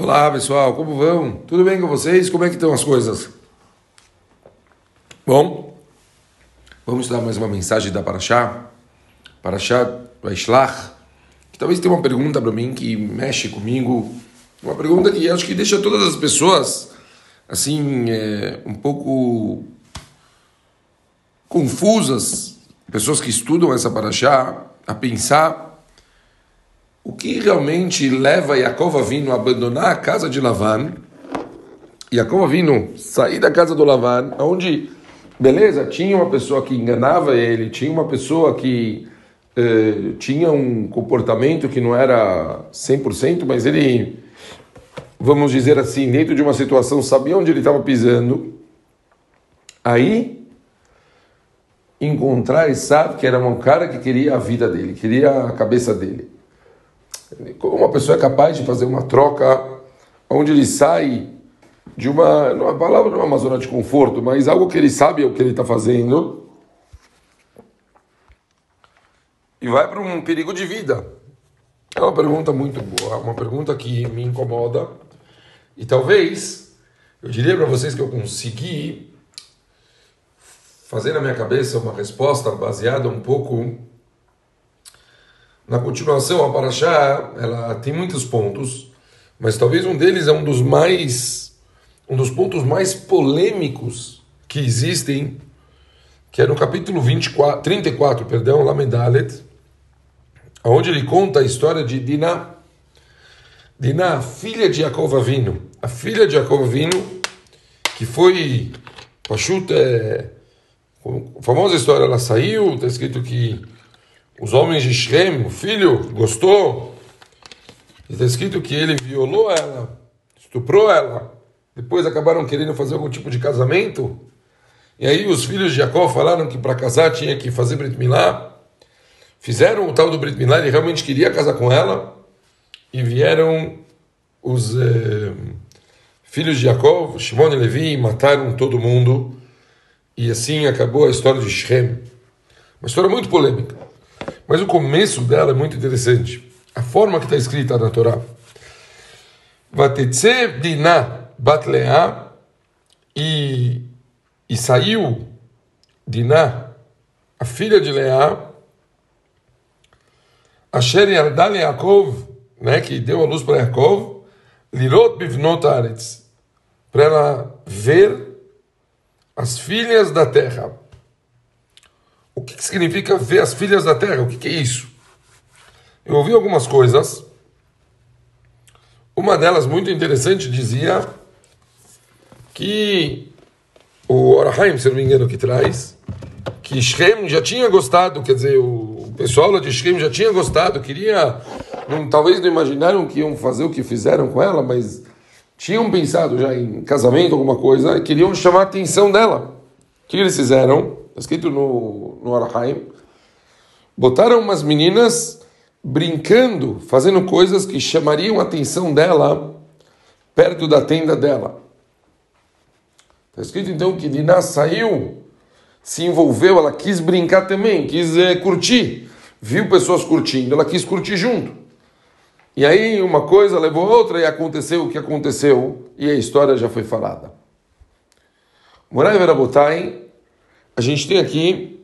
Olá pessoal, como vão? Tudo bem com vocês? Como é que estão as coisas? Bom, vamos dar mais uma mensagem da Paraxá, Paraxá Vaishlach, que talvez tenha uma pergunta para mim que mexe comigo, uma pergunta que acho que deixa todas as pessoas assim é, um pouco confusas, pessoas que estudam essa Paraxá, a pensar o que realmente leva Yaakov Avinu a abandonar a casa de Lavan, Yaakov Avinu sair da casa do Lavan, onde, beleza, tinha uma pessoa que enganava ele, tinha uma pessoa que eh, tinha um comportamento que não era 100%, mas ele, vamos dizer assim, dentro de uma situação, sabia onde ele estava pisando, aí encontrar e sabe que era um cara que queria a vida dele, queria a cabeça dele. Como uma pessoa é capaz de fazer uma troca onde ele sai de uma, uma palavra não é uma zona de conforto, mas algo que ele sabe o que ele está fazendo e vai para um perigo de vida. É uma pergunta muito boa, uma pergunta que me incomoda e talvez eu diria para vocês que eu consegui fazer na minha cabeça uma resposta baseada um pouco na continuação, a Paraxá, ela tem muitos pontos, mas talvez um deles é um dos mais um dos pontos mais polêmicos que existem, que é no capítulo 24, 34, perdão, Lamendalet, onde ele conta a história de Diná. Diná, filha de Yaakov Avinu, a filha de Yaakov Avinu, que foi, Pachut, é, a famosa história, ela saiu, está escrito que os homens de Shem, o filho, gostou. Está escrito que ele violou ela, estuprou ela. Depois acabaram querendo fazer algum tipo de casamento. E aí os filhos de Jacó falaram que para casar tinha que fazer Brit Milá. Fizeram o tal do Brit Milá, ele realmente queria casar com ela. E vieram os eh, filhos de Jacó, Shimon e Levi, e mataram todo mundo. E assim acabou a história de Shem. Uma história muito polêmica. Mas o começo dela é muito interessante. A forma que está escrita na Torá. Vatetze Dinah Batlea e, e saiu Dinah, a filha de Leá, Asher Yardal Yaakov, né, que deu a luz para Yaakov, Lirot Bivnot Aretz, para ela ver as filhas da terra. O que, significa ver as filhas da terra? O que, que é isso? Eu ouvi algumas coisas. Uma delas, muito interessante, dizia que o Orahaim, se não me engano, que traz, que Shem já tinha gostado, quer dizer, o pessoal lá de Shem já tinha gostado, queria, não, talvez não imaginaram que iam fazer o que fizeram com ela, mas tinham pensado já em casamento, alguma coisa, e queriam chamar a atenção dela. O que eles fizeram? Está escrito no, no Arahaim. Botaram umas meninas brincando, fazendo coisas que chamariam a atenção dela perto da tenda dela. Está escrito então que Diná saiu, se envolveu, ela quis brincar também, quis é, curtir. Viu pessoas curtindo, ela quis curtir junto. E aí uma coisa levou a outra e aconteceu o que aconteceu e a história já foi falada. Morai Verabotai a gente tem aqui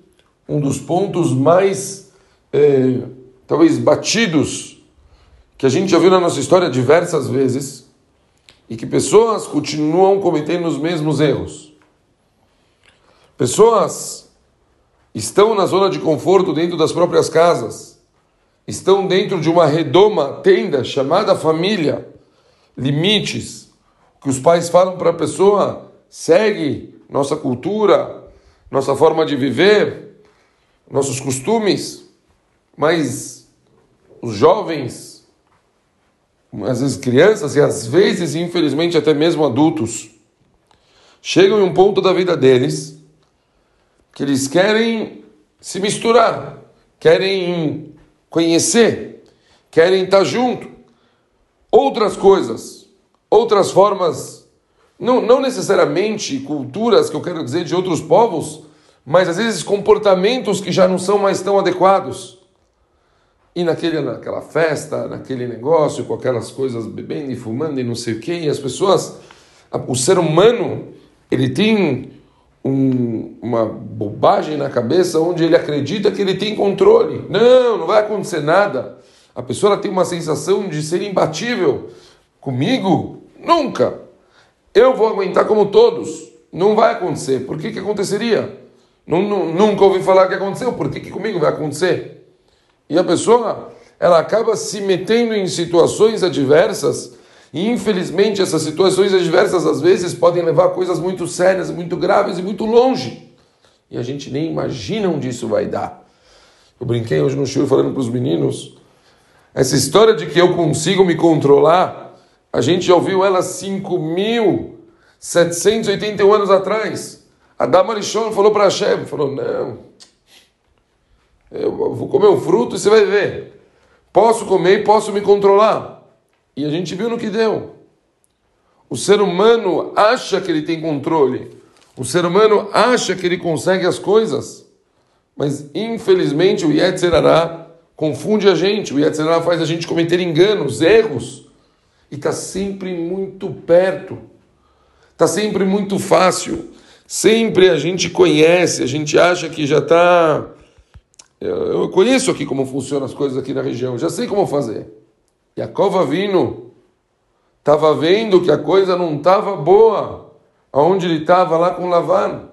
um dos pontos mais, é, talvez, batidos, que a gente já viu na nossa história diversas vezes, e que pessoas continuam cometendo os mesmos erros. Pessoas estão na zona de conforto dentro das próprias casas, estão dentro de uma redoma, tenda chamada família, limites, que os pais falam para a pessoa: segue nossa cultura, nossa forma de viver, nossos costumes, mas os jovens, às vezes crianças e às vezes, infelizmente, até mesmo adultos, chegam em um ponto da vida deles que eles querem se misturar, querem conhecer, querem estar junto. Outras coisas, outras formas não, não necessariamente culturas, que eu quero dizer, de outros povos, mas às vezes comportamentos que já não são mais tão adequados. e naquele, naquela festa, naquele negócio, com aquelas coisas bebendo e fumando e não sei o quê, e as pessoas, o ser humano, ele tem um, uma bobagem na cabeça onde ele acredita que ele tem controle. Não, não vai acontecer nada. A pessoa tem uma sensação de ser imbatível. Comigo, nunca. Eu vou aguentar como todos. Não vai acontecer. Por que, que aconteceria? Nunca ouvi falar que aconteceu. Por que, que comigo vai acontecer? E a pessoa, ela acaba se metendo em situações adversas, e infelizmente essas situações adversas às vezes podem levar a coisas muito sérias, muito graves e muito longe. E a gente nem imagina onde isso vai dar. Eu brinquei hoje no show falando para os meninos, essa história de que eu consigo me controlar, a gente já ouviu ela 5.781 anos atrás. A Dama Lishon falou para Hashem, falou, não, eu vou comer o fruto e você vai ver. Posso comer e posso me controlar. E a gente viu no que deu. O ser humano acha que ele tem controle. O ser humano acha que ele consegue as coisas. Mas, infelizmente, o Yetzirará confunde a gente. O Yetzirará faz a gente cometer enganos, erros. E está sempre muito perto. Está sempre muito fácil. Sempre a gente conhece, a gente acha que já está eu, conheço aqui como funcionam as coisas aqui na região, já sei como fazer. E a cova vindo, estava vendo que a coisa não estava boa, aonde ele estava lá com Lavan.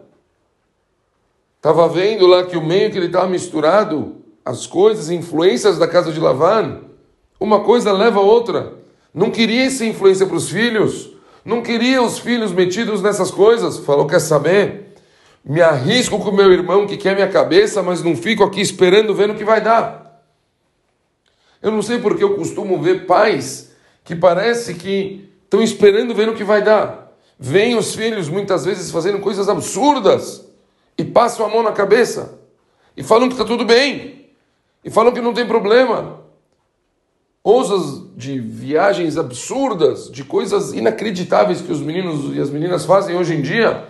Estava vendo lá que o meio que ele estava misturado, as coisas, influências da casa de Lavan, uma coisa leva a outra. Não queria essa influência para os filhos, não queria os filhos metidos nessas coisas. Falou: quer saber? me arrisco com meu irmão que quer minha cabeça, mas não fico aqui esperando vendo o que vai dar. Eu não sei porque eu costumo ver pais que parece que estão esperando vendo o que vai dar. Vêm os filhos muitas vezes fazendo coisas absurdas e passam a mão na cabeça e falam que está tudo bem e falam que não tem problema. Ousas de viagens absurdas, de coisas inacreditáveis que os meninos e as meninas fazem hoje em dia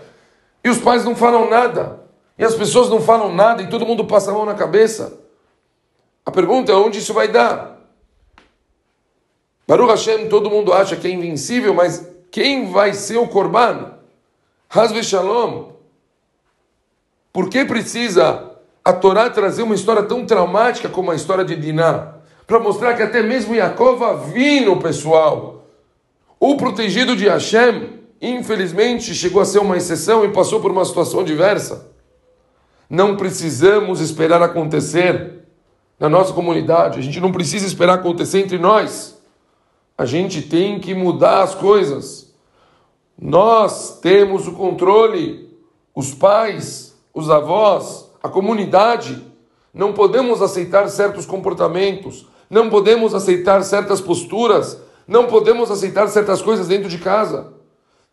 e os pais não falam nada. E as pessoas não falam nada e todo mundo passa a mão na cabeça. A pergunta é onde isso vai dar? Baruch Hashem, todo mundo acha que é invencível, mas quem vai ser o Korban? Hasve Shalom. Por que precisa a Torá trazer uma história tão traumática como a história de Diná? Para mostrar que até mesmo Yaakov vindo, pessoal, o protegido de Hashem, infelizmente chegou a ser uma exceção e passou por uma situação diversa. Não precisamos esperar acontecer na nossa comunidade, a gente não precisa esperar acontecer entre nós. A gente tem que mudar as coisas. Nós temos o controle, os pais, os avós, a comunidade. Não podemos aceitar certos comportamentos, não podemos aceitar certas posturas, não podemos aceitar certas coisas dentro de casa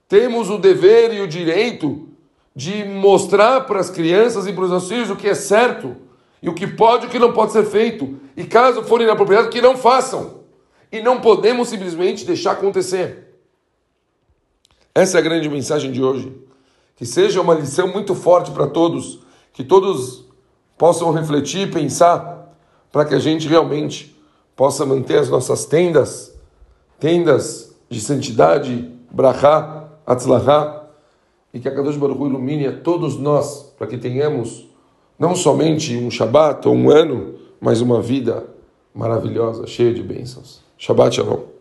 temos o dever e o direito de mostrar para as crianças e para os nossos filhos o que é certo e o que pode e o que não pode ser feito. E caso for inapropriado, que não façam. E não podemos simplesmente deixar acontecer. Essa é a grande mensagem de hoje. Que seja uma lição muito forte para todos, que todos possam refletir e pensar para que a gente realmente possa manter as nossas tendas, tendas de santidade, brachá, Atzlachá, e que a Kadosh Baruch ilumine a todos nós, para que tenhamos não somente um Shabat ou um ano, mas uma vida maravilhosa, cheia de bênçãos. Shabbat Shalom.